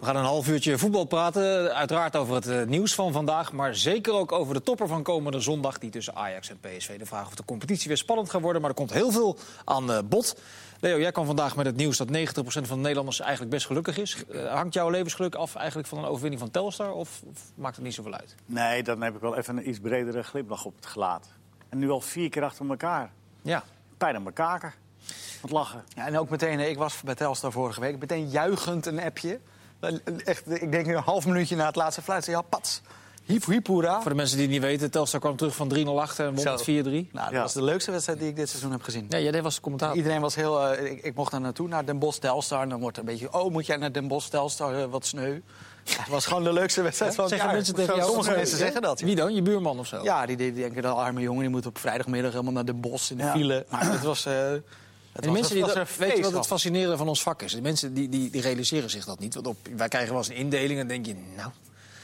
We gaan een half uurtje voetbal praten. Uiteraard over het eh, nieuws van vandaag. Maar zeker ook over de topper van komende zondag. Die tussen Ajax en PSV. De vraag of de competitie weer spannend gaat worden. Maar er komt heel veel aan eh, bod. Leo, jij kwam vandaag met het nieuws dat 90% van de Nederlanders eigenlijk best gelukkig is. Eh, hangt jouw levensgeluk af eigenlijk van een overwinning van Telstar? Of, of maakt het niet zoveel uit? Nee, dan heb ik wel even een iets bredere glimlach op het gelaat. En nu al vier keer achter elkaar. Ja. Pijn aan mijn kaken. Wat lachen. Ja, en ook meteen, ik was bij Telstar vorige week, meteen juichend een appje. Echt, ik denk nu een half minuutje na het laatste fluit. Ja, pats. Hiep, hiep, hoera. Voor de mensen die het niet weten, Telstar kwam terug van 3-0 achter en won met 4-3. Nou, dat Ja. was de leukste wedstrijd die ik dit seizoen heb gezien. Ja, jij was commentaar. Iedereen was heel... eh, ik, ik mocht daar naartoe, naar Den Bosch, Telstar. En dan wordt er een beetje... Oh, moet jij naar Den Bosch, Telstar, eh, wat sneu. Ja, het was gewoon de leukste wedstrijd van het Zeggen jaar. mensen tegen jou- Sommige mensen zeggen dat. ja. Wie dan? Je buurman of zo? Ja, die, die denken dat arme jongen die moet op vrijdagmiddag helemaal naar Den Bosch in de Ja. file. Maar het was... eh, het En de mensen die dat, weet je wat het fascinerende van ons vak is? De mensen die, die, die realiseren zich dat niet. Want op, wij krijgen wel eens een indeling en dan denk je, nou...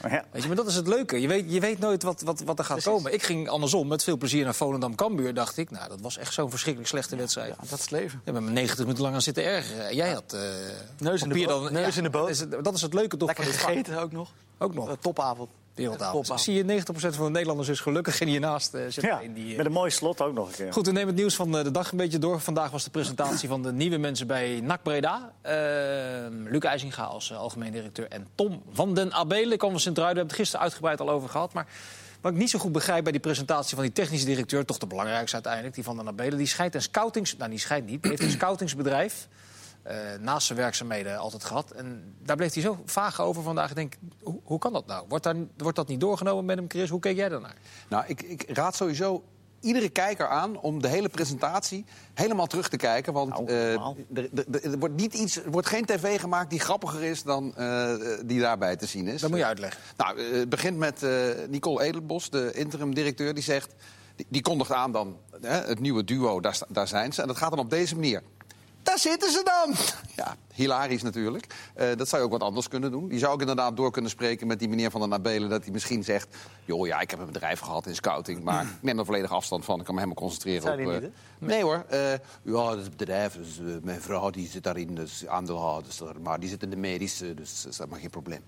Maar ja, Weet je, maar dat is het leuke. Je weet, je weet nooit wat, wat, wat er gaat komen. Ik ging andersom met veel plezier naar Volendam-Cambuur. Dacht ik, nou, dat was echt zo'n verschrikkelijk slechte wedstrijd. Ja, dat is het leven. Ja, met me 90 minuten lang aan zitten ergeren. En Jij had eh Neus in de boot. Neus in de boot. is het- Dat is het leuke toch Lekker van dit vak. gegeten ook nog. Ook nog. Eh, topavond. Wereldavond. Zie je, 90% van de Nederlanders is gelukkig en hiernaast uh, zit ja. in die... eh, met een mooi slot ook nog een keer. Goed, we nemen het nieuws van eh, de dag een beetje door. Vandaag was de presentatie van de nieuwe mensen bij NAC Breda. Eh, Luc IJzinga als eh, algemeen directeur en Tom van den Abelen kwam van Sint-Truiden. We hebben het gisteren uitgebreid al over gehad. Maar wat ik niet zo goed begrijp bij die presentatie van die technische directeur... toch de belangrijkste uiteindelijk, die van den Abelen... die schijnt een scoutings... Nou, die schijnt niet. Die heeft een scoutingsbedrijf eh, naast zijn werkzaamheden altijd gehad. En daar bleef hij zo vaag over vandaag. Ik denk, hoe, hoe kan dat nou? Wordt, daar, wordt dat niet doorgenomen met hem, Chris? Hoe keek jij daarnaar? Nou, ik, ik raad sowieso iedere kijker aan om de hele presentatie helemaal terug te kijken. Want Nou, eh, er, er- er wordt niet iets, er wordt geen tv gemaakt die grappiger is dan eh, die daarbij te zien is. Dat moet je uitleggen. Nou, eh, het begint met eh, Nicole Edelbos, de interim-directeur, die zegt... Die, die kondigt aan dan hè, het nieuwe duo, daar zijn ze. En dat gaat dan op deze manier. Daar zitten ze dan! Ja, hilarisch natuurlijk. Eh, dat zou je ook wat anders kunnen doen. Die zou ook inderdaad door kunnen spreken met die meneer van der Nabelen... dat hij misschien zegt, joh, ja, ik heb een bedrijf gehad in scouting... maar ik neem er volledig afstand van. Ik kan me helemaal concentreren op... eh, niet, nee hoor. eh, ja, dat is het bedrijf. Dus, mijn vrouw die zit daarin, dus aandeelhouders. Maar die zit in de medische, dus dat is helemaal geen probleem.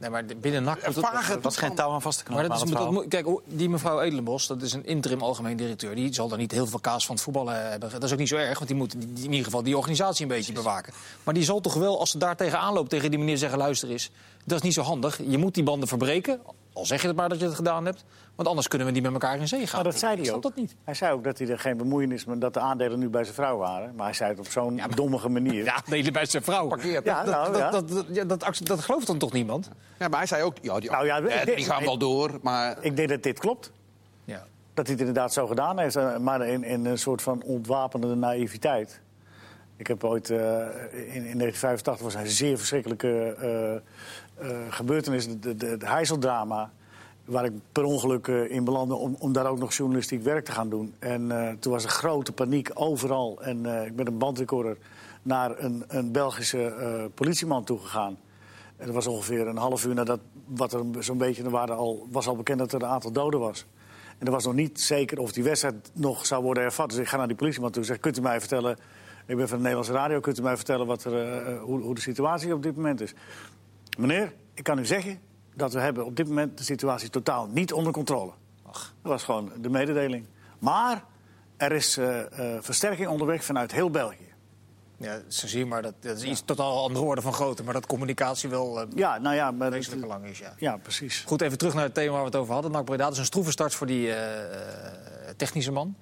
Nee, maar binnen NAC... het- was geen touw aan vast te knopen. Maar dat is, dat moet- kijk, die mevrouw Edelenbos, dat is een interim algemeen directeur. Die zal daar niet heel veel kaas van het voetballen hebben. Dat is ook niet zo erg, want die moet in ieder geval die organisatie een beetje bewaken. Maar die zal toch wel, als ze daar tegenaan loopt, tegen die meneer zeggen... luister eens, dat is niet zo handig. Je moet die banden verbreken, al zeg je het maar dat je het gedaan hebt. Want anders kunnen we niet met elkaar in zee gaan. Maar dat zei hij ook. dat niet. Hij zei ook dat hij er geen bemoeienis met dat de aandelen nu bij zijn vrouw waren. Maar hij zei het op zo'n dommige manier. Ja, nee, bij zijn vrouw. Parkeert. Ja, dat, nou, dat, ja. dat, dat, dat, gelooft dan toch niemand? Ja, maar hij zei ook, ja, die, Nou ja, eh, die gaan wel door, maar... Ik denk dat dit klopt. Ja. Dat hij het inderdaad zo gedaan heeft, eh, maar in, in een soort van ontwapenende naïviteit. Ik heb ooit, eh, in, in 1985 was een zeer verschrikkelijke eh, eh, gebeurtenis, de, de, de, het Heizeldrama. Waar ik per ongeluk eh, in belandde om, om daar ook nog journalistiek werk te gaan doen. En eh, toen was er grote paniek overal. En ik ben een bandrecorder naar een, een Belgische eh, politieman toegegaan. En dat was ongeveer een half uur nadat wat er zo'n beetje er waren al, was al bekend dat er een aantal doden was. En er was nog niet zeker of die wedstrijd nog zou worden hervat. Dus ik ga naar die politieman toe en zeg: Kunt u mij vertellen. Ik ben van de Nederlandse radio. Kunt u mij vertellen wat er, hoe, hoe de situatie op dit moment is? Meneer, ik kan u zeggen dat we hebben op dit moment de situatie totaal niet onder controle. Dat was gewoon de mededeling. Maar er is eh, eh, versterking onderweg vanuit heel België. Ja, zo zie je maar. Dat, dat is iets totaal andere orde van grootte. Maar dat communicatie wel eh Ja, nou ja, maar wezenlijk belang is, ja. ja, precies. Goed, even terug naar het thema waar we het over hadden. NAC Breda, dat is een stroeve start voor die technische man.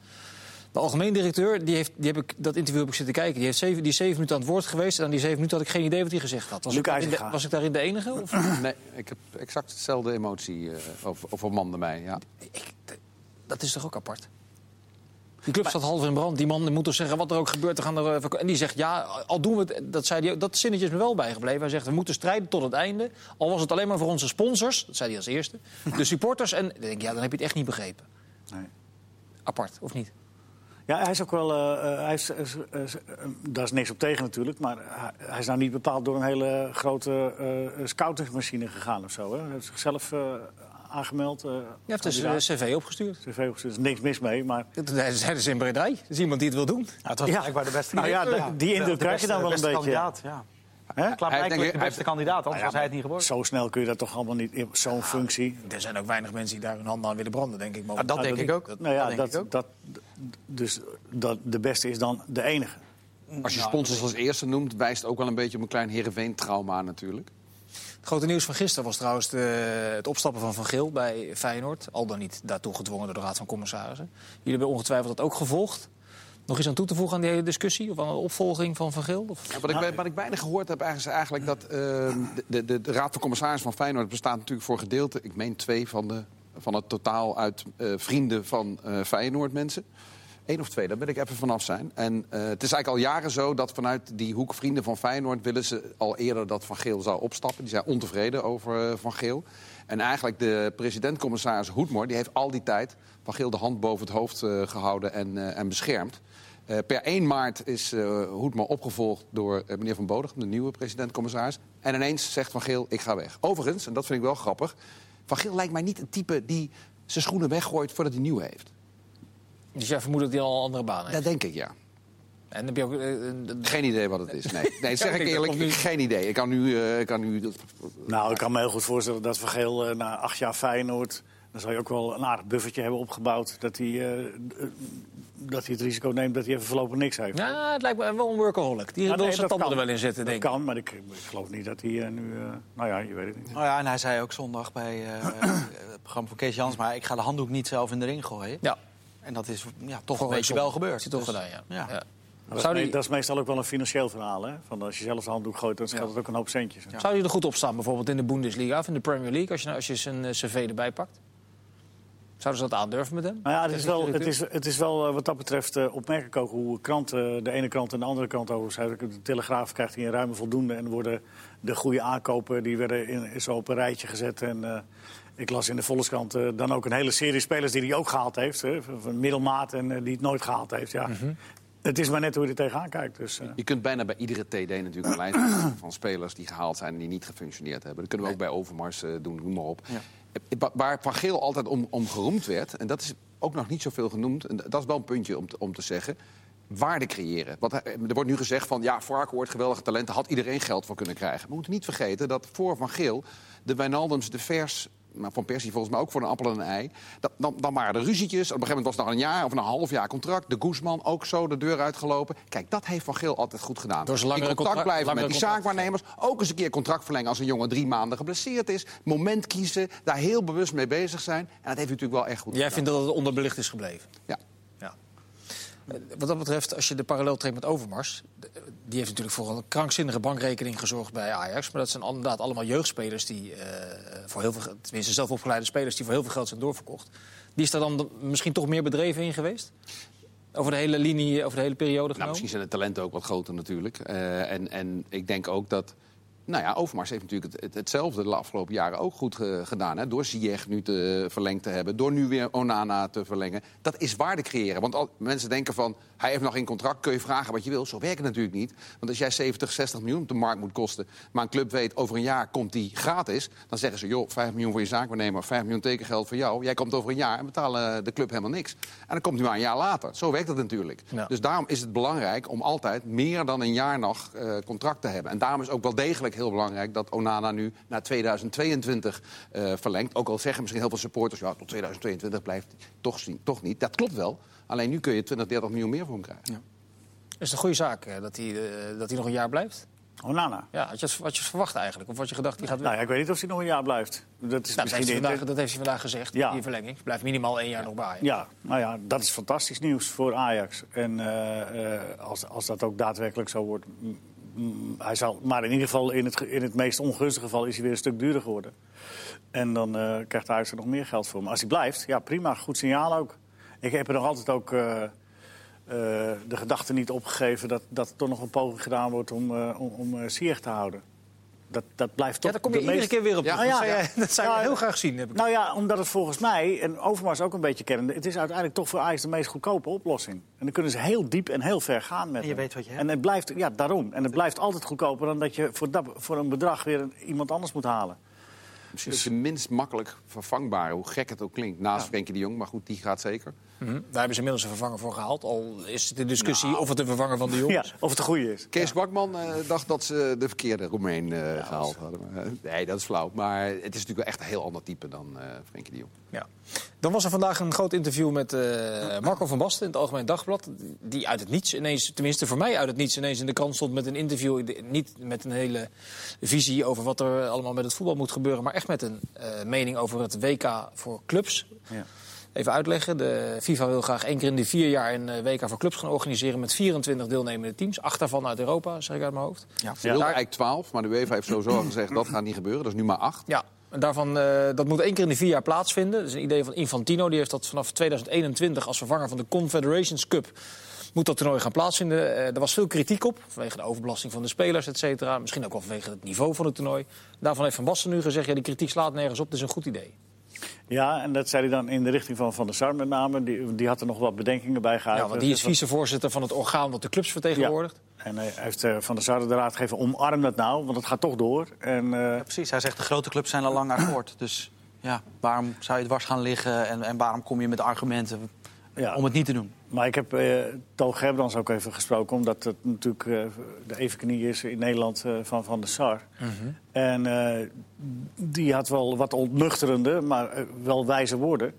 De algemeen directeur, die heeft, die heb ik, dat interview heb ik zitten kijken. Die, heeft zeven, die is zeven minuten aan het woord geweest. En aan die zeven minuten had ik geen idee wat hij gezegd had. Was, Luc ik, daarin de, IJzinga. was ik daarin de enige? Of? Nee, ik heb exact hetzelfde emotie eh over, over Mande mij, ja. ik, dat is toch ook apart? Die club staat half in brand. Die man die moet toch zeggen wat er ook gebeurt. Gaan er, even- en die zegt ja, al doen we het. Dat, zei ook- dat zinnetje is me wel bijgebleven. Hij zegt we moeten strijden tot het einde. Al was het alleen maar voor onze sponsors. Dat zei hij als eerste. De supporters. En dan denk ik, ja, dan heb je het echt niet begrepen. Nee. Apart, of niet? Ja, hij is ook wel. eh, eh, hij is, eh, eh, daar is niks op tegen natuurlijk. Maar hij, hij is nou niet bepaald door een hele grote eh, scoutingsmachine gegaan of zo. Hè? Hij heeft zichzelf eh, aangemeld. eh Je heeft dus een cv opgestuurd. CV opgestuurd. Er is niks mis mee. Maar zeiden ze in Breda. Er is iemand die het wil doen. Ja, het was Ja. blijkbaar de beste Nou ja, de- die indruk De krijg je dan wel een beetje. kandidaat, ja. Hè? Klaarblijkelijk de beste kandidaat, anders Nou was hij het niet geworden. Zo snel kun je dat toch allemaal niet in zo'n functie. Er zijn ook weinig mensen die daar hun handen aan willen branden, denk ik. Dat denk ik ook. nou ja, dat dat, dus dat, de beste is dan de enige. Als je Nou, sponsors als eerste noemt, wijst ook wel een beetje op een klein Heerenveen-trauma natuurlijk. Het grote nieuws van gisteren was trouwens de, het opstappen van Van Geel bij Feyenoord. Al dan niet daartoe gedwongen door de Raad van Commissarissen. Jullie hebben ongetwijfeld dat ook gevolgd. Nog iets aan toe te voegen aan die hele discussie? Of aan de opvolging van Van Geel? Of... Ja, wat, ik, wat ik weinig gehoord heb eigenlijk, is eigenlijk dat eh, de, de, de Raad van Commissarissen van Feyenoord bestaat natuurlijk voor gedeelte, ik meen twee van, de, van het totaal uit eh, vrienden van eh Feyenoord mensen. Eén of twee, daar wil ik even vanaf zijn. En eh, het is eigenlijk al jaren zo dat vanuit die hoek vrienden van Feyenoord willen ze al eerder dat Van Geel zou opstappen. Die zijn ontevreden over eh, Van Geel. En eigenlijk de president-commissaris Hoedmoor, die heeft al die tijd Van Geel de hand boven het hoofd eh, gehouden en, eh, en beschermd. Eh, per 1 maart is eh Hoedman opgevolgd door eh, meneer Van Bodegem, de nieuwe president-commissaris. En ineens zegt Van Geel, ik ga weg. Overigens, en dat vind ik wel grappig... Van Geel lijkt mij niet een type die zijn schoenen weggooit voordat hij nieuw heeft. Dus jij vermoedt dat hij al een andere baan heeft? Dat denk ik, ja. En heb je ook... een- Geen idee wat het is. Nee, nee zeg Ja, ik eerlijk, geen idee. Ik kan nu... eh, ik kan nu Nou, ik kan me heel goed voorstellen dat Van Geel na acht jaar Feyenoord... dan zal je ook wel een aardig buffertje hebben opgebouwd... dat hij, dat hij het risico neemt dat hij even voorlopig niks heeft. Ja, het lijkt me wel een workaholic. Die wil zijn dat tanden er kan. wel in zetten, Dat denk ik. kan, maar ik, ik geloof niet dat hij eh, nu... eh, nou ja, je weet het niet. Nou ja, en hij zei ook zondag bij eh, het programma van Kees Jans... maar ik ga de handdoek niet zelf in de ring gooien. Ja, En dat is ja, toch een beetje wel gebeurd. Is hij toch Dus, gedaan, ja. ja. Ja. Dat, Zou is, die, dat is meestal ook wel een financieel verhaal. Hè? Van als je zelf de handdoek gooit, dan scheelt het ook een hoop centjes. zou die er goed op staan, bijvoorbeeld in de Bundesliga of in de Premier League... als je, nou- als je zijn cv erbij pakt? Zouden ze dat aandurven met hem? Nou ja, het is wel, het is, het is wel eh, wat dat betreft eh, opmerkelijk ook hoe kranten, de ene krant en de andere krant over zijn. De Telegraaf krijgt hier een ruime voldoende en worden de goede aankopen die werden in, zo op een rijtje gezet. En eh, ik las in de Volkskrant eh, dan ook een hele serie spelers die hij ook gehaald heeft. Hè, van middelmaat en eh, die het nooit gehaald heeft. Ja. Het is maar net hoe je er tegenaan kijkt. Dus, eh. Je kunt bijna bij iedere TD natuurlijk een lijst van spelers die gehaald zijn en die niet gefunctioneerd hebben. Dat kunnen we ook bij Overmars eh, doen, noem maar op. Ja. Eh, wa- Waar Van Geel altijd om, om geroemd werd, en dat is ook nog niet zoveel genoemd, en dat is wel een puntje om te, om te zeggen. Waarde creëren. Want hij- er wordt nu gezegd van ja, Varkenoord, geweldige talenten, had iedereen geld voor kunnen krijgen. We moeten niet vergeten dat voor Van Geel de Wijnaldums, de Vers, maar Van Persie volgens mij ook voor een appel en een ei. Dat, dan, dan waren er ruzietjes. Op een gegeven moment was het nog een jaar of een half jaar contract. De Guzman ook zo de deur uitgelopen. Kijk, dat heeft Van Geel altijd goed gedaan. Door zijn contact contra- blijven met die zaakwaarnemers. Ook eens een keer contract verlengen als een jongen drie maanden geblesseerd is. Moment kiezen, daar heel bewust mee bezig zijn. En dat heeft hij natuurlijk wel echt goed Jij gedaan. vindt dat het onderbelicht is gebleven? Ja. Eh, Wat dat betreft, als je de parallel trekt met Overmars... de- die heeft natuurlijk voor een krankzinnige bankrekening gezorgd bij Ajax. Maar dat zijn inderdaad allemaal jeugdspelers die eh, voor heel veel... tenminste zelf opgeleide spelers die voor heel veel geld zijn doorverkocht. Die is daar dan misschien toch meer bedreven in geweest? Over de hele linie, over de hele periode Nou, genomen? misschien zijn de talenten ook wat groter natuurlijk. Eh, en, en ik denk ook dat... Nou ja, Overmars heeft natuurlijk het, het- hetzelfde de afgelopen jaren ook goed ge- gedaan. Hè? Door Ziyech nu te verlengd te hebben. Door nu weer Onana te verlengen. Dat is waarde creëren. Want al, mensen denken van, hij heeft nog geen contract. Kun je vragen wat je wil. Zo werkt het natuurlijk niet. Want als jij 70, 60 miljoen op de markt moet kosten... maar een club weet, over een jaar komt die gratis... dan zeggen ze, joh, 5 miljoen voor je zaakwaarnemer... 5 miljoen tekengeld voor jou. Jij komt over een jaar en betalen de club helemaal niks. En dan komt hij maar een jaar later. Zo werkt het natuurlijk. Ja. Dus daarom is het belangrijk om altijd meer dan een jaar nog eh, contract te hebben. En daarom is ook wel degelijk heel belangrijk dat Onana nu naar 2022 eh, verlengt. Ook al zeggen misschien heel veel supporters, ja, tot 2022 blijft hij toch, toch niet. Dat klopt wel. Alleen nu kun je 20, 30 miljoen meer voor hem krijgen. Is het een goede zaak eh, dat hij, eh, dat hij nog een jaar blijft? Onana. Ja, had je, had je verwacht eigenlijk? Of had je gedacht, die gaat weg? Nou ja, ik weet niet of hij nog een jaar blijft. Dat is Nou, dat, heeft misschien hij vandaag, dat heeft hij vandaag gezegd, Ja. die verlenging. Blijft minimaal één jaar nog bij Ajax. Ja, nou ja, dat is fantastisch nieuws voor Ajax. En eh, eh, als, als dat ook daadwerkelijk zo wordt... mm, hij zal, maar in ieder geval, in het, in het meest ongunstige geval... is hij weer een stuk duurder geworden. En dan eh, krijgt Ajax er nog meer geld voor. Maar als hij blijft, ja prima, goed signaal ook. Ik heb er nog altijd ook eh, eh, de gedachte niet opgegeven... dat, dat er toch nog een poging gedaan wordt om, om, om te houden. Dat, dat blijft toch Ja, daar kom je de iedere meest- keer weer op. Ja, nou dat ja, zou, jij- dat zou je ja. heel graag zien. Heb ik. Nou ja, omdat het volgens mij, en Overmars ook een beetje kennen... het is uiteindelijk toch voor Ajax de meest goedkope oplossing. En dan kunnen ze heel diep en heel ver gaan met En je hem. weet wat je hebt. En het blijft, ja, daarom. En het blijft altijd goedkoper dan dat je voor, dat, voor een bedrag weer een- iemand anders moet halen. Misschien is de minst makkelijk vervangbare, hoe gek het ook klinkt. Naast Frenkie de Jong, maar goed, die gaat zeker. Mhm. Daar hebben ze inmiddels een vervanger voor gehaald. Al is de discussie of het een vervanger van de Jong Ja, is. of het een goede is. Kees Bakman eh, dacht dat ze de verkeerde Roemeen eh, gehaald hadden. Maar, eh, nee, dat is flauw. Maar het is natuurlijk wel echt een heel ander type dan eh Frenkie de Jong. Ja. Dan was er vandaag een groot interview met eh, Marco van Basten in het Algemeen Dagblad. Die uit het niets ineens, tenminste voor mij uit het niets, ineens in de krant stond met een interview. Niet met een hele visie over wat er allemaal met het voetbal moet gebeuren. Maar echt met een eh, mening over het WK voor clubs. Ja. Even uitleggen. De FIFA wil graag één keer in de vier jaar een eh, WK voor clubs gaan organiseren met 24 deelnemende teams. Acht daarvan uit Europa, zeg ik uit mijn hoofd. Ja. Ze wilden eigenlijk 12, maar de UEFA heeft sowieso al gezegd dat gaat niet gebeuren. Dat is nu maar 8. Ja, en daarvan, eh, dat moet één keer in de vier jaar plaatsvinden. Dat is een idee van Infantino. Die heeft dat vanaf 2021 als vervanger van de Confederations Cup... moet dat toernooi gaan plaatsvinden. Eh, er was veel kritiek op, vanwege de overbelasting van de spelers, et cetera. Misschien ook wel vanwege het niveau van het toernooi. Daarvan heeft Van Basten nu gezegd, ja, die kritiek slaat nergens op. Dat is een goed idee. Ja, en dat zei hij dan in de richting van Van der Sar met name. Die, die had er nog wat bedenkingen bij gehaald. Ja, want die is vicevoorzitter van het orgaan dat de clubs vertegenwoordigt. En hij heeft eh, Van der Sar de raad gegeven, omarm dat nou, want het gaat toch door. En, eh, Ja, precies. Hij zegt de grote clubs zijn al lang akkoord. Dus ja, waarom zou je dwars gaan liggen en, en waarom kom je met argumenten ja. om het niet te doen? Maar ik heb eh Toon Gerbrands ook even gesproken... omdat het natuurlijk eh, de evenknie is in Nederland eh, van Van der Sar. En eh, die had wel wat ontnuchterende, maar wel wijze woorden.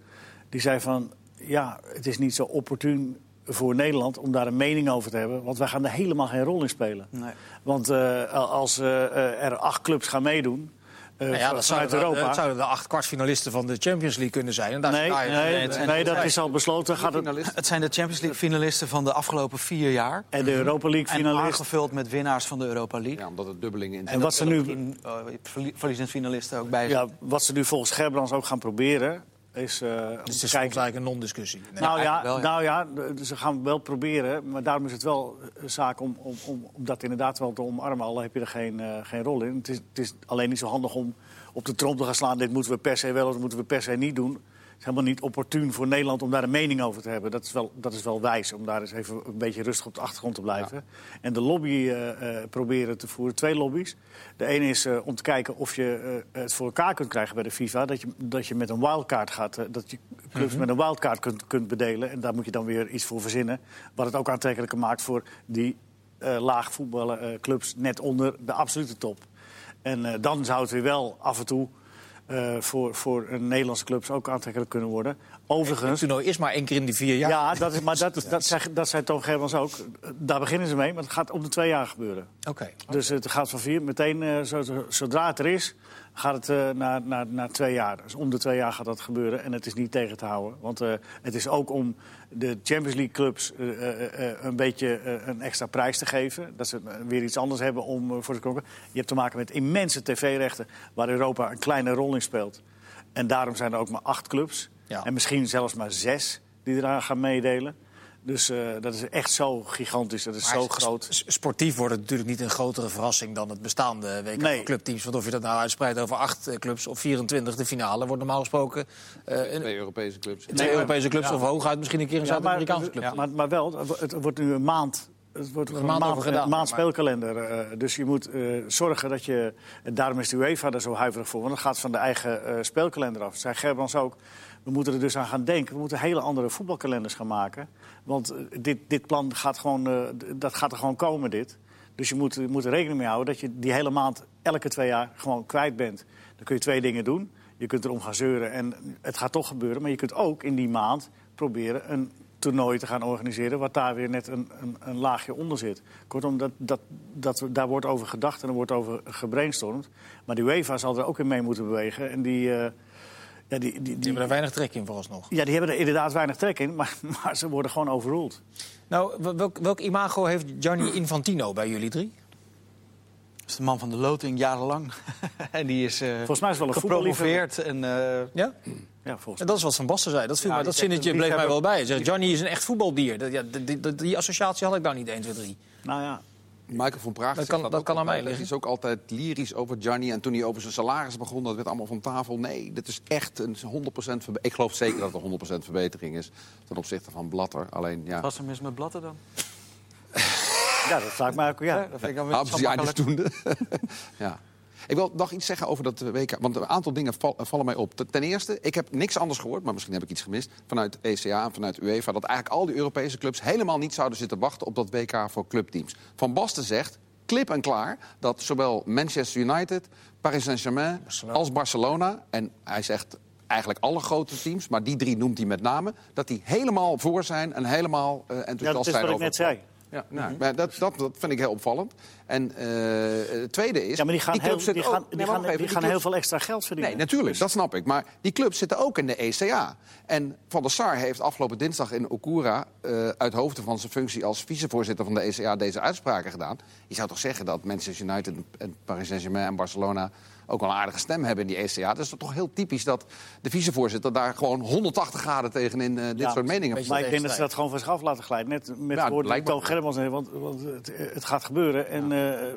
Die zei van, ja, het is niet zo opportun voor Nederland om daar een mening over te hebben... want wij gaan er helemaal geen rol in spelen. Nee. Want als er acht clubs gaan meedoen eh, Nou ja, dat zouden, Europa... dat zouden de acht kwartfinalisten van de Champions League kunnen zijn. En daar Nee, nee, nee, dat is al besloten. Gaat het. Het zijn de Champions League finalisten van de afgelopen vier jaar. en de Europa League En finalist... aangevuld met winnaars van de Europa League. Ja, omdat het dubbelingen in En wat ze nu, Misschien, eh, verlie- verliezend finalisten ook bij ja, wat ze nu volgens Gerbrands ook gaan proberen... is eh, Dus het is eigenlijk een non-discussie. Nee. Nou ja, eigenlijk wel, ja. nou ja, ze gaan wel proberen, maar daarom is het wel een zaak om, om, om, om dat inderdaad wel te omarmen. Al heb je er geen, eh, geen rol in. Het is, het is alleen niet zo handig om op de trom te gaan slaan. Dit moeten we per se wel of dat moeten we per se niet doen. Het is helemaal niet opportun voor Nederland om daar een mening over te hebben. Dat is wel, dat is wel wijs, om daar eens even een beetje rustig op de achtergrond te blijven. En de lobby eh, eh, proberen te voeren. Twee lobby's. De ene is eh, om te kijken of je het voor elkaar kunt krijgen bij de FIFA. Dat je, dat je met een wildcard gaat. dat je clubs met een wildcard kunt, kunt bedelen. En daar moet je dan weer iets voor verzinnen. Wat het ook aantrekkelijker maakt voor die laag voetballen eh, clubs net onder de absolute top. En dan zou het weer wel af en toe eh, voor, voor een Nederlandse clubs ook aantrekkelijk kunnen worden. Het Overigens. toernooi is maar één keer in de vier jaar. Ja, dat is, maar dat, dat, zei, dat zei Toon Gerbrands ook. Daar beginnen ze mee, maar het gaat om de twee jaar gebeuren. Oké. Dus het gaat van vier, meteen, eh, zo- zodra het er is, gaat het eh, naar twee jaar. Dus om de twee jaar gaat dat gebeuren en het is niet tegen te houden. Want eh, het is ook om de Champions League clubs eh, een beetje een extra prijs te geven. Dat ze weer iets anders hebben om voor te knokken. Je hebt te maken met immense tv-rechten waar Europa een kleine rol in speelt. En daarom zijn er ook maar acht clubs. Ja. En misschien zelfs maar zes die eraan gaan meedelen. Dus eh, dat is echt zo gigantisch, dat is Maar zo groot. Sportief wordt het natuurlijk niet een grotere verrassing dan het bestaande WK Nee. clubteams. Want of je dat nou uitspreidt over acht eh, clubs of 24, de finale wordt normaal gesproken eh, een, Twee Europese clubs. twee Nee, Europese clubs ja. of hooguit misschien een keer een Ja, Zuid-Amerikaanse club. ja, maar, maar wel, het wordt nu een maand. Het wordt een maand maand, over gedaan, maand speelkalender. eh, dus je moet eh, zorgen dat je. En daarom is de UEFA er zo huiverig voor. Want dat gaat van de eigen eh, speelkalender af. Zei Gerbrands ook. We moeten er dus aan gaan denken. We moeten hele andere voetbalkalenders gaan maken. Want eh, dit, dit plan gaat, gewoon, eh, dat gaat er gewoon komen, dit. Dus je moet, je moet er rekening mee houden dat je die hele maand elke twee jaar gewoon kwijt bent. Dan kun je twee dingen doen. Je kunt erom gaan zeuren en het gaat toch gebeuren. Maar je kunt ook in die maand proberen een toernooi te gaan organiseren... wat daar weer net een, een, een laagje onder zit. Kortom, dat, dat, dat, daar wordt over gedacht en er wordt over gebrainstormd. Maar de UEFA zal er ook in mee moeten bewegen. En die, eh, ja, die, die, Die die, hebben er weinig trek in vooralsnog. ja, die hebben er inderdaad weinig trek in, maar, maar ze worden gewoon overruled. Nou, wel- welk, welk imago heeft Gianni Infantino bij jullie drie? Dat is de man van de loting jarenlang. en die is eh Volgens mij is wel een voetballiefhebber. gepromoveerd. En, eh, Ja? Ja, volgens En dat is wat Van Basten zei. Dat, viel Ja, dat zinnetje bleef mij wel bij. Zegt, Gianni is een echt voetbaldier. Dat, ja, die, die, die associatie had ik nou niet 1, 2, 3. Nou ja, Michael van Praag Dat kan- dat kan aan mij liggen. Is ook altijd lyrisch over Gianni. En toen hij over zijn salaris begon, dat werd allemaal van tafel. Nee, dit is echt een 100% verbetering. Ik geloof zeker dat het een 100% verbetering is ten opzichte van Blatter. Alleen, ja, was er mis met Blatter dan? ja dat vraag ik mij ook. Ja. dat vind ik dan niet makkelijk. toen. ja. Ik wil nog iets zeggen over dat WK. Want een aantal dingen val- vallen mij op. Ten eerste, ik heb niks anders gehoord, maar misschien heb ik iets gemist. Vanuit ECA en vanuit UEFA. Dat eigenlijk al die Europese clubs helemaal niet zouden zitten wachten op dat WK voor clubteams. Van Basten zegt. Klip en klaar dat zowel Manchester United, Paris Saint-Germain als Barcelona. En hij zegt eigenlijk alle grote teams, maar die drie noemt hij met name. Dat die helemaal voor zijn en helemaal eh, Ja, enthousiast dat is zijn wat ik net zei. Ja, nou, maar dat, dat, dat vind ik heel opvallend. En eh, het tweede is... Ja, maar die gaan, clubs heel, die zitten gaan, ook- die Nee, gaan, wacht even, die gaan clubs- heel veel extra geld verdienen. Nee, natuurlijk, dat snap ik. Maar die clubs zitten ook in de ECA. En Van der Sar heeft afgelopen dinsdag in Okura... eh, uit hoofde van zijn functie als vicevoorzitter van de ECA deze uitspraken gedaan. Je zou toch zeggen dat Manchester United en Paris Saint-Germain en Barcelona... ook wel een aardige stem hebben in die ECA. Dat is toch heel typisch dat de vicevoorzitter daar gewoon 180 graden tegen in eh, dit Ja, soort meningen... Maar ik denk dat ze dat gewoon van zich af laten glijden. Net met Ja, de woorden die Toon Germans. Want, want het, het gaat gebeuren. En eh,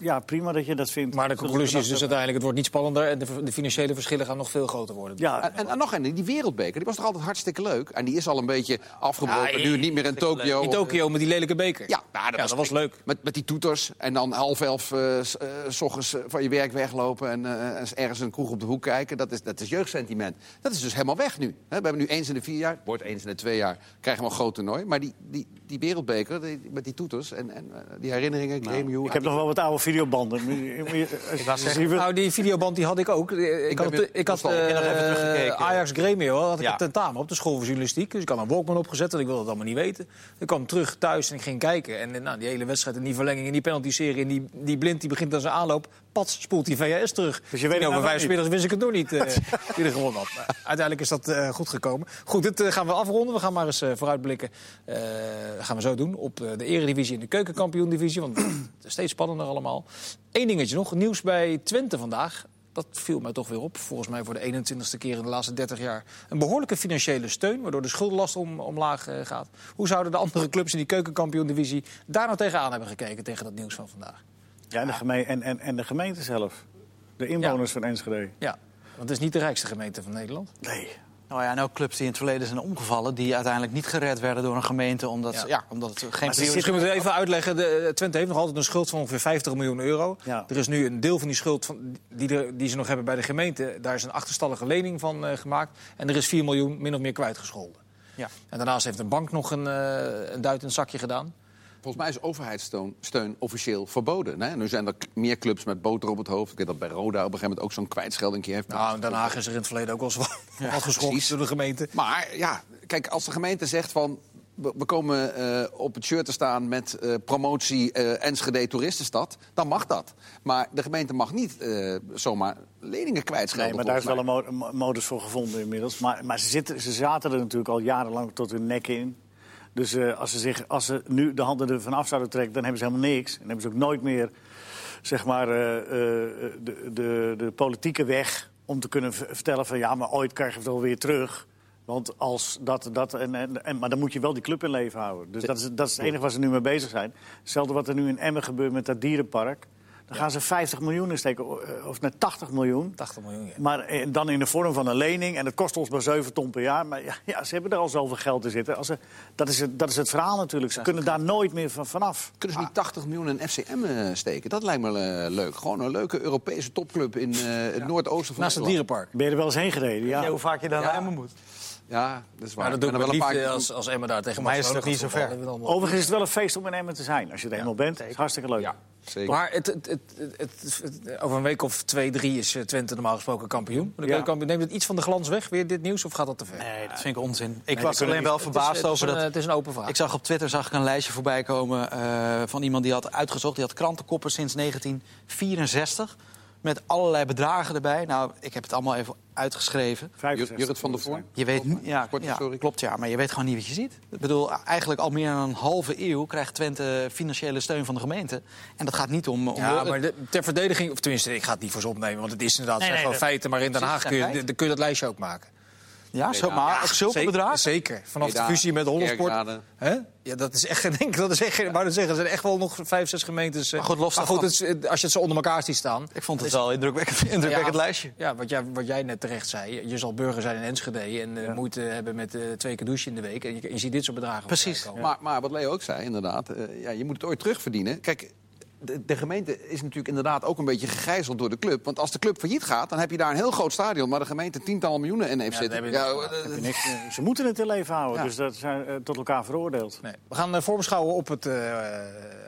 ja, prima dat je dat vindt. Maar de conclusie is dus uiteindelijk, het wordt niet spannender... en de, de financiële verschillen gaan nog veel groter worden. Ja, En, en, en nog een, die wereldbeker, die was toch altijd hartstikke leuk? En die is al een beetje afgebroken, Ja, nu niet meer in Tokio. In Tokio met die lelijke beker. Ja, nou, dat, Ja, dat was leuk. Met, met die toeters en dan half elf eh, s- s ochtends eh, van je werk weglopen... en eh, eens ergens een kroeg op de hoek kijken. Dat is, dat is jeugdsentiment. Dat is dus helemaal weg nu. Hè, we hebben nu eens in de vier jaar, wordt eens in de twee jaar... krijgen we een groot toernooi. Maar die, die, die wereldbeker, die- met die toeters en, en die herinneringen... Grêmio, ik heb nog wel wat oude videobanden. Wil- Nou, die videoband die had ik ook. Ik had, ik had ik eh. Ajax Gremio, had ik Ja. een tentamen op de school voor journalistiek. Dus ik had een Walkman opgezet, want ik wilde dat allemaal niet weten. Ik kwam terug thuis en ik ging kijken. En eh, nou, die hele wedstrijd en die verlenging en die penalty-serie... en die, die blind die begint aan zijn aanloop, pats spoelt die VHS terug. Dus je weet Tien nou over vijf middags wist ik het nog niet wie er gewonnen had. Maar uiteindelijk is dat eh, goed gekomen. Goed, dit eh, gaan we afronden. We gaan maar eens eh, vooruitblikken. Dat gaan we zo doen op de eredivisie en de keukenkampioen-divisie. Want het is steeds spannender allemaal. Eén dingetje nog. Nieuws bij Twente vandaag. Dat viel mij toch weer op. Volgens mij voor de 21ste keer in de laatste 30 jaar. Een behoorlijke financiële steun, waardoor de schuldenlast om, omlaag gaat. Hoe zouden de andere clubs in die keukenkampioen-divisie daar nou tegenaan hebben gekeken tegen dat nieuws van vandaag? Ja, en de, geme en, en, en de gemeente zelf. De inwoners van Enschede. Ja, want het is niet de rijkste gemeente van Nederland. Nee. Nou ja, en ook clubs die in het verleden zijn omgevallen... die uiteindelijk niet gered werden door een gemeente... omdat, Ja. ja. omdat het geen Misschien moeten we even uitleggen. De, Twente heeft nog altijd een schuld van ongeveer 50 miljoen euro. Ja. Er is nu een deel van die schuld van, die, er- die ze nog hebben bij de gemeente. Daar is een achterstallige lening van eh, gemaakt. En er is 4 miljoen min of meer kwijtgescholden. Ja. En daarnaast heeft een bank nog een, eh, een duit in het zakje gedaan. Volgens mij is overheidssteun steun officieel verboden. Hè? Nu zijn er meer clubs met boter op het hoofd. Ik weet dat bij Roda op een gegeven moment ook zo'n kwijtschelding heeft. Nou, in Den Haag is er in het verleden ook eens wat precies. door de gemeente. Maar ja, kijk, als de gemeente zegt van... we komen eh, op het shirt te staan met eh, promotie eh, Enschede Toeristenstad... dan mag dat. Maar de gemeente mag niet zomaar leningen kwijtschelden. Nee, maar daar is wel een mo- mo- modus voor gevonden inmiddels. Maar, maar ze, zitten, ze zaten er natuurlijk al jarenlang tot hun nek in. Dus eh, als, ze zich, als ze nu de handen ervan af zouden trekken, dan hebben ze helemaal niks. En dan hebben ze ook nooit meer zeg maar, eh, eh, de, de, de politieke weg om te kunnen vertellen van ja, maar ooit krijg je het wel weer terug. Want als dat, dat en, en, en- maar dan moet je wel die club in leven houden. Dus dat is, dat is het enige waar ze nu mee bezig zijn. Hetzelfde wat er nu in Emmen gebeurt met dat dierenpark. Dan gaan ze 50 miljoen insteken, eh, of net 80 miljoen. 80 miljoen, ja. Maar eh, dan in de vorm van een lening. En dat kost ons maar 7 ton per jaar. Maar ja, ja, ze hebben er al zoveel geld in zitten. Als ze, dat, is het, dat is het verhaal natuurlijk. Ze kunnen daar nooit meer van, vanaf. Kunnen ze niet 80 miljoen in FCM eh, steken? Dat lijkt me leuk. Gewoon een leuke Europese topclub in eh, het noordoosten van Naast het dierenpark. Ben je er wel eens heen gereden? Ja. hoe vaak je dan Ja. naar Emmen moet. Ja, dat is waar. Dat doe ik wel een liefde paar- als, als Emma daar tegen mij is het niet zo ver. Overigens is het wel een feest om in Emmen te zijn. Als je er eenmaal bent. is hartstikke leuk. Ja, zeker. Maar het, het, het, het- het- over een week of twee, drie is eh, Twente normaal gesproken kampioen. Ja. Neemt het iets van de glans weg, weer dit nieuws, of gaat dat te ver? Nee, dat vind ik onzin. Ik was alleen wel niet- Het is- verbaasd het is over een, dat... Het is een open vraag. Ik zag op Twitter zag ik een lijstje voorbij komen eh, van iemand die had uitgezocht. Die had krantenkoppen sinds 1964. Met allerlei bedragen erbij. Nou, ik heb het allemaal even uitgeschreven. 65 Jurrit van der Voorn? Je weet, ja, Kort, ja, sorry. klopt ja, maar je weet gewoon niet wat je ziet. Ik bedoel, eigenlijk al meer dan een halve eeuw krijgt Twente financiële steun van de gemeente. En dat gaat niet om... om Ja, maar de- ter verdediging, of tenminste, ik ga het niet voor ze opnemen, want het is inderdaad Nee, zijn nee, gewoon dat- feiten. Maar in Den Haag kun je, de- kun je dat lijstje ook maken. Ja, zo, Ja, maar ja, ook zulke zeker, bedragen? Zeker. Vanaf de fusie met Hollandsport. Hè? Ja, dat is echt, denk, ik, dat is echt, wou net zeggen, er zijn echt wel nog vijf, zes gemeentes. eh, Maar goed, los maar goed, het is- als je het zo onder elkaar ziet staan. Ik vond het wel een indrukwekkend, indrukwekkend Ja, lijstje. Ja, wat jij, wat jij net terecht zei. Je zal burger zijn in Enschede en eh, moeite hebben met eh, twee keer douchen in de week. En je, je ziet dit soort bedragen. Precies. Maar, maar wat Leo ook zei, inderdaad, eh, ja, je moet het ooit terugverdienen. Kijk, de, de gemeente is natuurlijk inderdaad ook een beetje gegijzeld door de club. Want als de club failliet gaat, dan heb je daar een heel groot stadion... maar de gemeente tientallen miljoenen in heeft Ja, zitten. Ja, niks eh, niks, eh, ze moeten het in leven houden, Ja. dus dat zijn eh, tot elkaar veroordeeld. Nee. We gaan voorbeschouwen op het, eh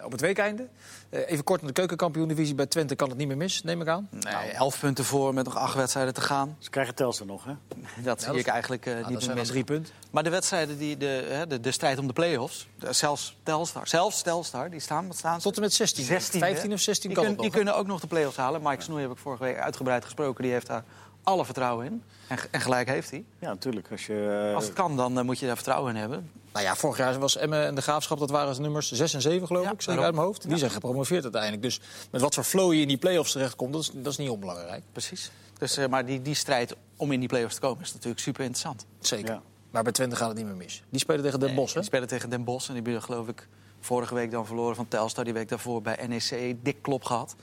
op het weekeinde. Eh, even kort naar de keukenkampioen-divisie. Bij Twente kan het niet meer mis, neem ik aan. Nee, elf punten voor met nog acht wedstrijden te gaan. Ze krijgen Telstar nog, hè? Dat zie dat ik eigenlijk eh, Nou, niet meer mis. drie punten. Maar de wedstrijden, die, de, hè, de, de strijd om de play-offs, de- zelfs Telstar, zelfs Telstar, die staan, wat staan ze? Tot en met 16. 16, 15 hè? of 16 die, kan kun- het die nog, kunnen ook nog de play-offs halen. Mike Snoei heb ik vorige week uitgebreid gesproken. Die heeft daar alle vertrouwen in. En, en gelijk heeft hij. Ja, natuurlijk. Als je, eh, Als het kan, dan eh, moet je daar vertrouwen in hebben. Nou ja, vorig jaar was Emmen en de Graafschap, dat waren nummers 6 en 7 geloof Ja, ik, zeg ik daarom. uit mijn hoofd. Die zijn gepromoveerd uiteindelijk. Dus met wat voor flow je in die play-offs terechtkomt, dat is, dat is niet onbelangrijk. Precies. Dus, eh, maar die, die strijd om in die play-offs te komen is natuurlijk super interessant. Zeker. Ja. Maar bij Twente gaat het niet meer mis. Die spelen tegen Den Bosch, hè? Die spelen tegen Den Bosch. En die hebben geloof ik vorige week dan verloren van Telstar. Die week daarvoor bij NEC dik klop gehad.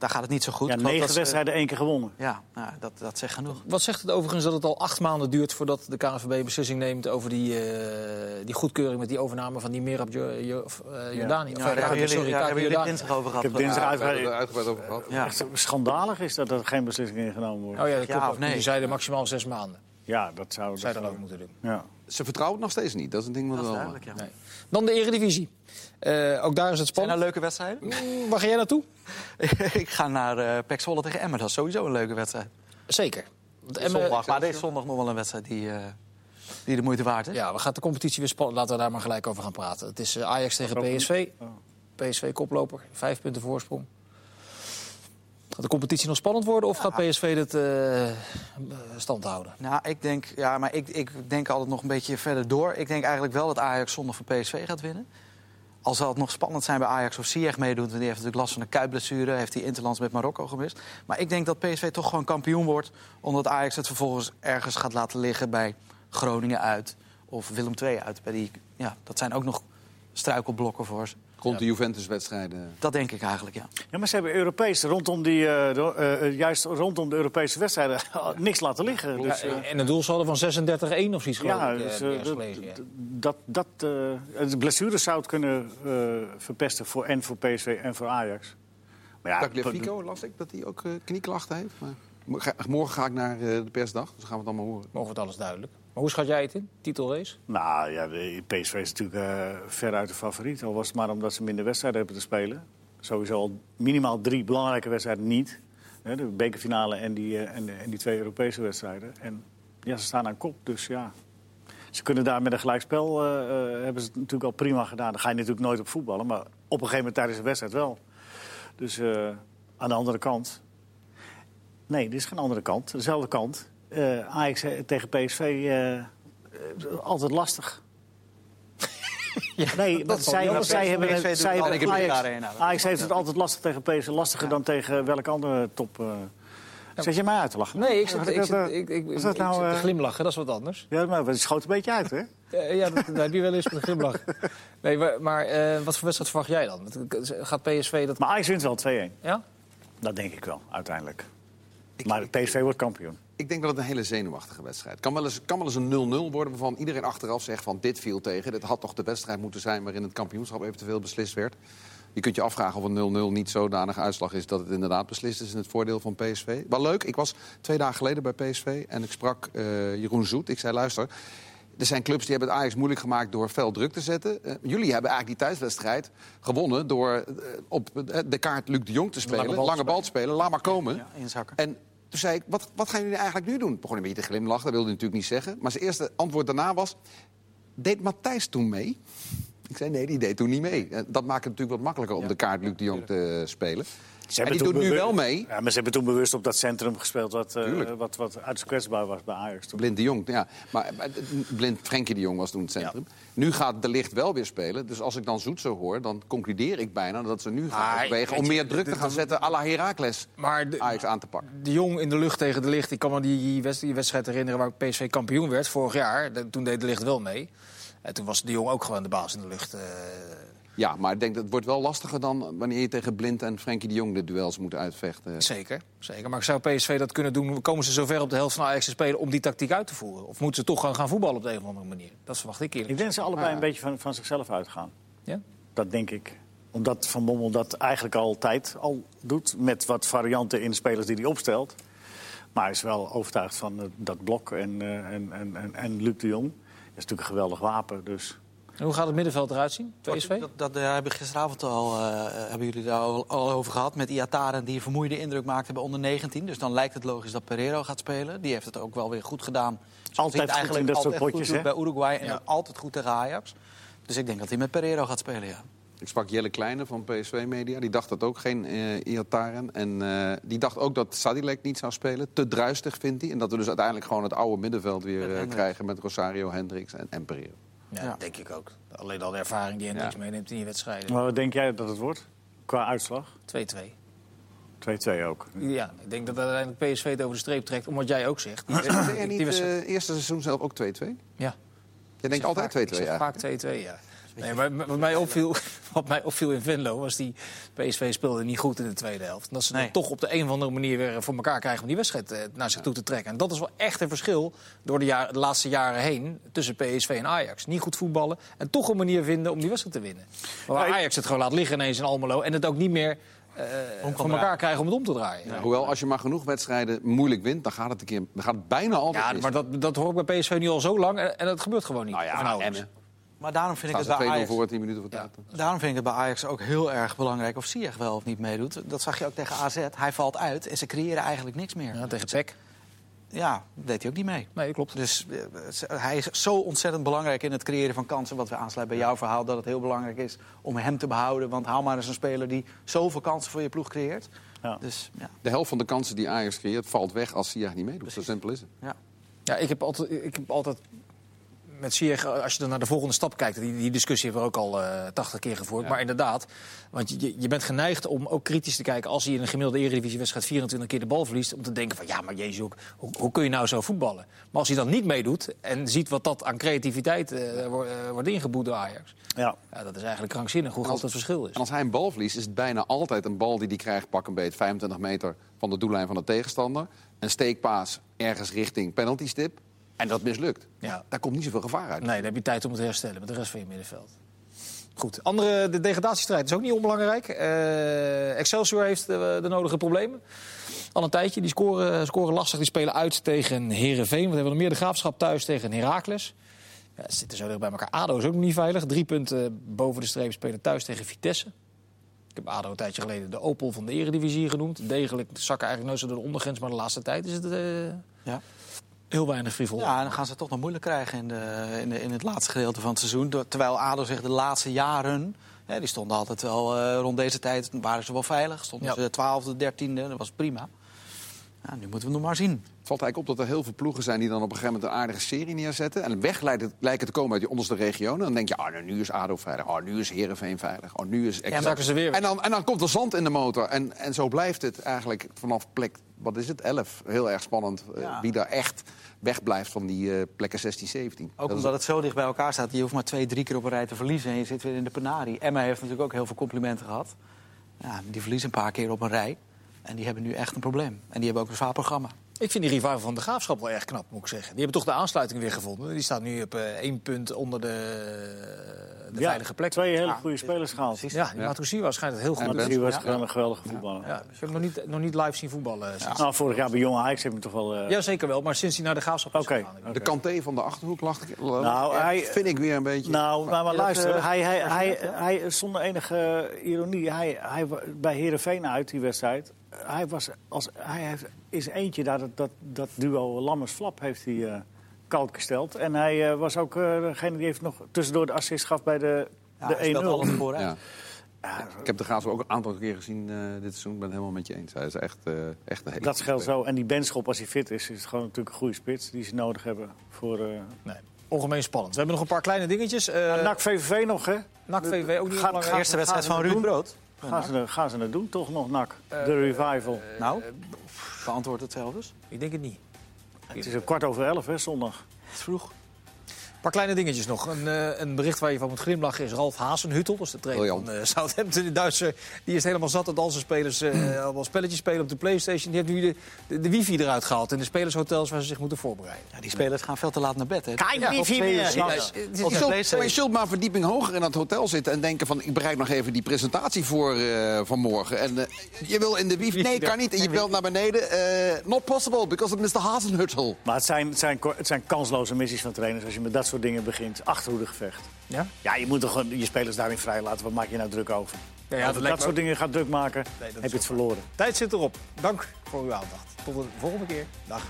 Daar gaat het niet zo goed. ja, negen wedstrijden één keer gewonnen. Ja, nou, dat, dat zegt genoeg. Wat zegt het overigens dat het al acht maanden duurt voordat de KNVB beslissing neemt over die, eh, die goedkeuring met die overname van die Merab Jo- Jo- of, eh, Jordani? Of, Ja, daar eh, hebben jullie, sorry, ja, daar Taki hebben jullie Jordani. dinsdag over gehad. Ik heb dinsdag uitgebreid over gehad. Ja. Echt schandalig is dat er geen beslissing ingenomen wordt. Oh ja, dat Ja klopt of nee? Die zeiden maximaal zes maanden. Ja, dat zou... Zij dat ook moeten doen. Ja. Ze vertrouwen het nog steeds niet. Dat is een ding wat Dat is wel... duidelijk, ja. Nee. Dan de Eredivisie. Eh, ook daar is het Zijn er spannend. leuke wedstrijden? Mm, Waar ga jij naartoe? ik ga naar eh Pek Zwolle tegen Emmen. Dat is sowieso een leuke wedstrijd. Zeker. Want Emmen- zondag. Maar deze zondag nog wel een wedstrijd die, eh, die de moeite waard is. Ja, we gaan de competitie weer spannend. Laten we daar maar gelijk over gaan praten. Het is Ajax tegen PSV. PSV koploper, vijf punten voorsprong. Gaat de competitie nog spannend worden of gaat PSV dit eh, stand houden? Nou, ik denk, ja, maar ik, ik denk altijd nog een beetje verder door. Ik denk eigenlijk wel dat Ajax zondag van PSV gaat winnen. Al zal het nog spannend zijn bij Ajax of Ziyech meedoet... want die heeft natuurlijk last van een kuitblessure... heeft hij interlands met Marokko gemist. Maar ik denk dat PSV toch gewoon kampioen wordt... omdat Ajax het vervolgens ergens gaat laten liggen bij Groningen uit... of Willem II uit. Bij die, ja, dat zijn ook nog struikelblokken voor ze. Rond de Juventus-wedstrijden. Dat denk ik eigenlijk, ja. ja, maar ze hebben Europees rondom die, eh, eh, eh, juist rondom de Europese wedstrijden niks laten liggen. Dus, eh, Ja, en een doelsaldo van 36-1 of zoiets geloof ja, ik. dus, dat, dat, eh, de blessures zou het kunnen eh, verpesten voor, en voor PSV en voor Ajax. Maar ja, Tagliafico las ik dat hij ook knieklachten heeft. Maar morgen ga ik naar eh, de persdag, dus dan gaan we het allemaal horen. Mogen we het alles duidelijk. Maar hoe schat jij het in? Titelrace? Nou ja, de PSV is natuurlijk eh veruit de favoriet. Al was het maar omdat ze minder wedstrijden hebben te spelen. Sowieso al minimaal drie belangrijke wedstrijden niet. De bekerfinale en die, eh, en, die twee Europese wedstrijden. En ja, ze staan aan kop, dus ja. Ze kunnen daar met een gelijkspel, eh, hebben ze het natuurlijk al prima gedaan. Dan ga je natuurlijk nooit op voetballen, maar op een gegeven moment tijdens een wedstrijd wel. Dus aan de andere kant... Nee, dit is geen andere kant, dezelfde kant. Eh, Ajax eh, tegen PSV, eh, eh, altijd lastig. nee, want zij, hebben, PSV doet zij het hebben Ajax, dat Ajax heeft het altijd lastig tegen PSV, lastiger dan tegen welke andere top. Zet je mij uit te lachen? Nee, ik zit, ik dat, zit, ik, ik, dat nou, zit te glimlachen, dat is wat anders. Ja, maar het schoot een beetje uit, hè? Ja, dat, dat heb je wel eens met een glimlach. Nee, maar, maar wat voor wedstrijd verwacht jij dan? Gaat PSV dat... Maar Ajax wint wel 2-1. Ja? Dat denk ik wel, uiteindelijk. Maar PSV wordt kampioen. Ik denk dat het een hele zenuwachtige wedstrijd is. Kan wel eens, kan wel eens een 0-0 worden waarvan iedereen achteraf zegt van dit viel tegen. Dit had toch de wedstrijd moeten zijn waarin het kampioenschap eventueel beslist werd. Je kunt je afvragen of een 0-0 niet zodanige uitslag is dat het inderdaad beslist is in het voordeel van PSV. Wel leuk, ik was twee dagen geleden bij PSV en ik sprak eh, Jeroen Zoet. Ik zei luister, er zijn clubs die hebben het Ajax moeilijk gemaakt door fel druk te zetten. Eh, jullie hebben eigenlijk die thuiswedstrijd gewonnen door eh, op de kaart Luc de Jong te spelen. lange Lange bal te te spelen, laat maar komen. ja inzakken. En toen zei ik, wat, wat gaan jullie eigenlijk nu doen? Ik begon een beetje te glimlachen, dat wilde hij natuurlijk niet zeggen. Maar zijn eerste antwoord daarna was, deed Matthijs toen mee? Ik zei, nee, die deed toen niet mee. Dat maakt het natuurlijk wat makkelijker om de kaart Luc de Jong te spelen. Ze En die doet nu wel mee. Ja, maar ze hebben toen bewust op dat centrum gespeeld wat, eh, Tuurlijk. wat, wat uiterst kwetsbaar was bij Ajax. Toen. Blind de Jong, ja. Maar maar blind Frenkie de Jong was toen het centrum. Nu gaat de licht wel weer spelen. Dus als ik dan Zoet zo hoor, dan concludeer ik bijna dat ze nu gaan overwegen om meer druk te gaan zetten à la Heracles Maar de, Ajax aan te pakken. de Jong in de lucht tegen de licht. Ik kan me die, wedst- die wedstrijd herinneren waar PSV kampioen werd vorig jaar. Toen deed de licht wel mee. En toen was de Jong ook gewoon de baas in de lucht. eh. Ja, maar ik denk dat het wordt wel lastiger dan wanneer je tegen Blind en Frenkie de Jong de duels moet uitvechten. zeker, zeker. Maar zou PSV dat kunnen doen? Komen ze zover op de helft van Ajax te spelen om die tactiek uit te voeren? Of moeten ze toch gewoon gaan voetballen op de een of andere manier? Dat verwacht ik eerlijk. Ik denk dat ze allebei Ah. een beetje van, van zichzelf uitgaan. Ja? Dat denk ik. Omdat Van Bommel dat eigenlijk altijd al doet. Met wat varianten in de spelers die hij opstelt. Maar hij is wel overtuigd van eh, dat blok en, eh, en, en, en, en Luc de Jong. Dat is natuurlijk een geweldig wapen. Dus En hoe gaat het middenveld eruit zien? PSV? Dat, dat eh, hebben gisteravond al, eh, hebben jullie daar al, al over gehad. Met Iataren die een vermoeide indruk maakte bij onder 19. Dus dan lijkt het logisch dat Pereiro gaat spelen. Die heeft het ook wel weer goed gedaan. Zoals Altijd goed in dat soort altijd goed potjes, doet hè? Bij Uruguay en Ja. altijd goed tegen Ajax. Dus ik denk dat hij met Pereiro gaat spelen, ja. Ik sprak Jelle Kleine van PSV Media. Die dacht dat ook geen eh Iataren. En eh, die dacht ook dat Sadilek niet zou spelen. Te druistig vindt hij. En dat we dus uiteindelijk gewoon het oude middenveld weer krijgen met Rosario, Hendricks en, en Pereiro. Ja, denk ik ook. Alleen al de ervaring die Hendricks Ja. meeneemt in die wedstrijden. maar wat denk jij dat het wordt? Qua uitslag? 2-2. 2-2 ook. Ja, ik denk dat uiteindelijk PSV het over de streep trekt, om wat jij ook zegt. Die, niet het wedstrijd- eerste seizoen zelf ook 2-2? ja. Je denkt altijd 2-2, vaak- ik zeg ja. vaak 2-2, ja. Nee, maar wat mij, opviel, wat mij opviel in Venlo was die PSV speelde niet goed in de tweede helft. En dat ze Nee. dan toch op de een of andere manier weer voor elkaar krijgen om die wedstrijd eh, naar zich toe te trekken. En dat is wel echt een verschil door de, jaar- de laatste jaren heen tussen PSV en Ajax. Niet goed voetballen en toch een manier vinden om die wedstrijd te winnen. Maar waar Ajax het gewoon laat liggen ineens in Almelo en het ook niet meer eh, voor elkaar krijgen om het om te draaien. Ja, hoewel, als je maar genoeg wedstrijden moeilijk wint, dan gaat het, een keer, dan gaat het bijna altijd Ja, maar dat, dat hoor ik bij PSV nu al zo lang en, en dat gebeurt gewoon niet. Nou ja. Emmen. Maar daarom vind, ik het bij 2-0 Ajax, voor 10 minuten voor tijd. daarom vind ik het bij Ajax ook heel erg belangrijk of Ziyech wel of niet meedoet. Dat zag je ook tegen AZ. Hij valt uit en ze creëren eigenlijk niks meer. Ja, tegen PEC. Ja, deed hij ook niet mee. Nee, klopt. Dus eh, hij is zo ontzettend belangrijk in het creëren van kansen. Wat we aansluiten bij jouw verhaal, dat het heel belangrijk is om hem te behouden. Want haal maar eens een speler die zoveel kansen voor je ploeg creëert. Ja. Dus ja, De helft van de kansen die Ajax creëert, valt weg als Ziyech niet meedoet. Zo simpel is het. ja. Ja, ik heb altijd, ik heb altijd met als je dan naar de volgende stap kijkt... die, die discussie hebben we ook al eh 80 keer gevoerd. Maar inderdaad, want je, je bent geneigd om ook kritisch te kijken... als hij in een gemiddelde eredivisiewedstrijd 24 keer de bal verliest... om te denken van, ja, maar jezus, hoe, hoe, kun je nou zo voetballen? Maar als hij dan niet meedoet en ziet wat dat aan creativiteit eh, wo- eh, wordt ingeboet door Ajax... Ja. Ja, dat is eigenlijk krankzinnig hoe groot het verschil is. En als hij een bal verliest, is het bijna altijd een bal die hij krijgt, pak een beet, 25 meter van de doellijn van de tegenstander. Een steekpaas ergens richting penalty stip. En dat mislukt. Ja. Daar komt niet zoveel gevaar uit. Nee, dan heb je tijd om het te herstellen met de rest van je middenveld. Goed, andere, de degradatiestrijd is ook niet onbelangrijk. Eh, Excelsior heeft eh, de nodige problemen. Al een tijdje, die scoren, scoren lastig. Die spelen uit tegen Herenveen. We hebben nog meer de graafschap thuis tegen Heracles. Ja, ze zitten zo dicht bij elkaar. ADO is ook nog niet veilig. Drie punten boven de streep spelen thuis tegen Vitesse. Ik heb ADO een tijdje geleden de Opel van de Eredivisie genoemd. Degelijk zakken eigenlijk nooit zo door de ondergrens. Maar de laatste tijd is het eh, Ja. Heel weinig frivol. ja, dan gaan ze het toch nog moeilijk krijgen in, de, in, de, in het laatste gedeelte van het seizoen. Terwijl ADO zich de laatste jaren... Hè, die stonden altijd wel eh, rond deze tijd, waren ze wel veilig. Stonden Ja. ze twaalfde, dertiende, dat was prima. Ja, nu moeten we nog maar zien. Valt eigenlijk op dat er heel veel ploegen zijn die dan op een gegeven moment een aardige serie neerzetten. En weg lijkt het, lijken te komen uit die onderste regionen. Dan denk je, ah, nou, nu is ADO veilig. Oh, nu is Heerenveen veilig. Oh, nu is dan zakken ze weer weg. En dan, en dan komt er zand in de motor. En, en zo blijft het eigenlijk vanaf plek, wat is het, 11. Heel erg spannend eh, Ja. wie daar echt wegblijft van die eh, plekken 16, 17. Ook Dat is- omdat het zo dicht bij elkaar staat. Je hoeft maar twee, drie keer op een rij te verliezen. En je zit weer in de penarie. Emma heeft natuurlijk ook heel veel complimenten gehad. Ja, die verliezen een paar keer op een rij. En die hebben nu echt een probleem. En die hebben ook een zwaar programma. Ik vind die revival van de Graafschap wel erg knap, moet ik zeggen. Die hebben toch de aansluiting weer gevonden. Die staat nu op eh, één punt onder de, de Ja, veilige plek. Twee hele goede spelers gehaald. precies. Ja, die Ja. Matusiwa schijnt het heel goed. Die was Ja. gewoon een geweldige voetballer. Ja, ik heb nog niet, nog niet live zien voetballen. sinds- Nou, vorig jaar bij Jonge Ajax heb ik toch wel... eh, Ja, zeker wel, maar sinds hij naar de Graafschap is Oké. gegaan. Oké. De kanté van de Achterhoek lag ik. Nou, ja, hij- vind ik weer een beetje. Nou, maar, luister, eh, hij, hij, hij, hij, zonder enige ironie, hij, hij, bij Herenveen uit die wedstrijd, hij, was als, hij heeft, is eentje daar, dat, dat, dat duo Lammers-Flap heeft hij eh, koud gesteld. En hij eh, was ook eh, degene die heeft nog tussendoor de assist gaf bij de, Ja, hij speelt de alles 1-0. vooruit. Ja. Ja, Ik heb de Graafs ook een aantal keer gezien eh, dit seizoen. Ik ben het helemaal met je eens. Hij is echt, eh, echt een hele dat speler. zo. En die Benschop, als hij fit is, is het gewoon natuurlijk een goede spits die ze nodig hebben voor... eh Nee, ongemeen spannend. We hebben nog een paar kleine dingetjes. Eh NAC VVV nog, hè? NAC VV ook niet gaat- Eerste wedstrijd van Ruud doen? Brood. Gaan ze, gaan ze het doen, toch nog NAC? de revival. Nou, beantwoord het zelf dus. Ik denk het niet. het is een kwart over elf, hè, zondag. Het is vroeg. Een paar kleine dingetjes nog. Een, eh, een bericht waar je van moet glimlachen is Ralf Hasenhuttel. Dat is de trainer Briljant. van eh, Southampton, de Duitser. Die is helemaal zat dat al zijn spelers eh, allemaal spelletjes spelen op de Playstation. Die heeft nu de, de, de wifi eruit gehaald in de spelershotels waar ze zich moeten voorbereiden. Ja, die spelers gaan veel te laat naar bed. Hè. Kein Tot wifi meer. Ja, Je zult, maar een verdieping hoger in dat hotel zitten en denken van ik bereik nog even die presentatie voor eh, vanmorgen. En eh, je wil in de wifi. Nee, kan niet. En je belt naar beneden. eh, not possible because of Mr. Hazenhuttel. Maar het zijn, het, zijn, het zijn kansloze missies van trainers als je met dat soort dingen begint. Achterhoedegevecht. Ja? Ja, je moet toch je spelers daarin vrij laten. Wat maak je nou druk over? Ja, ja, Als dat soort dingen gaat druk maken, heb je het verloren. Tijd zit erop. Dank voor uw aandacht. Tot de volgende keer. Dag.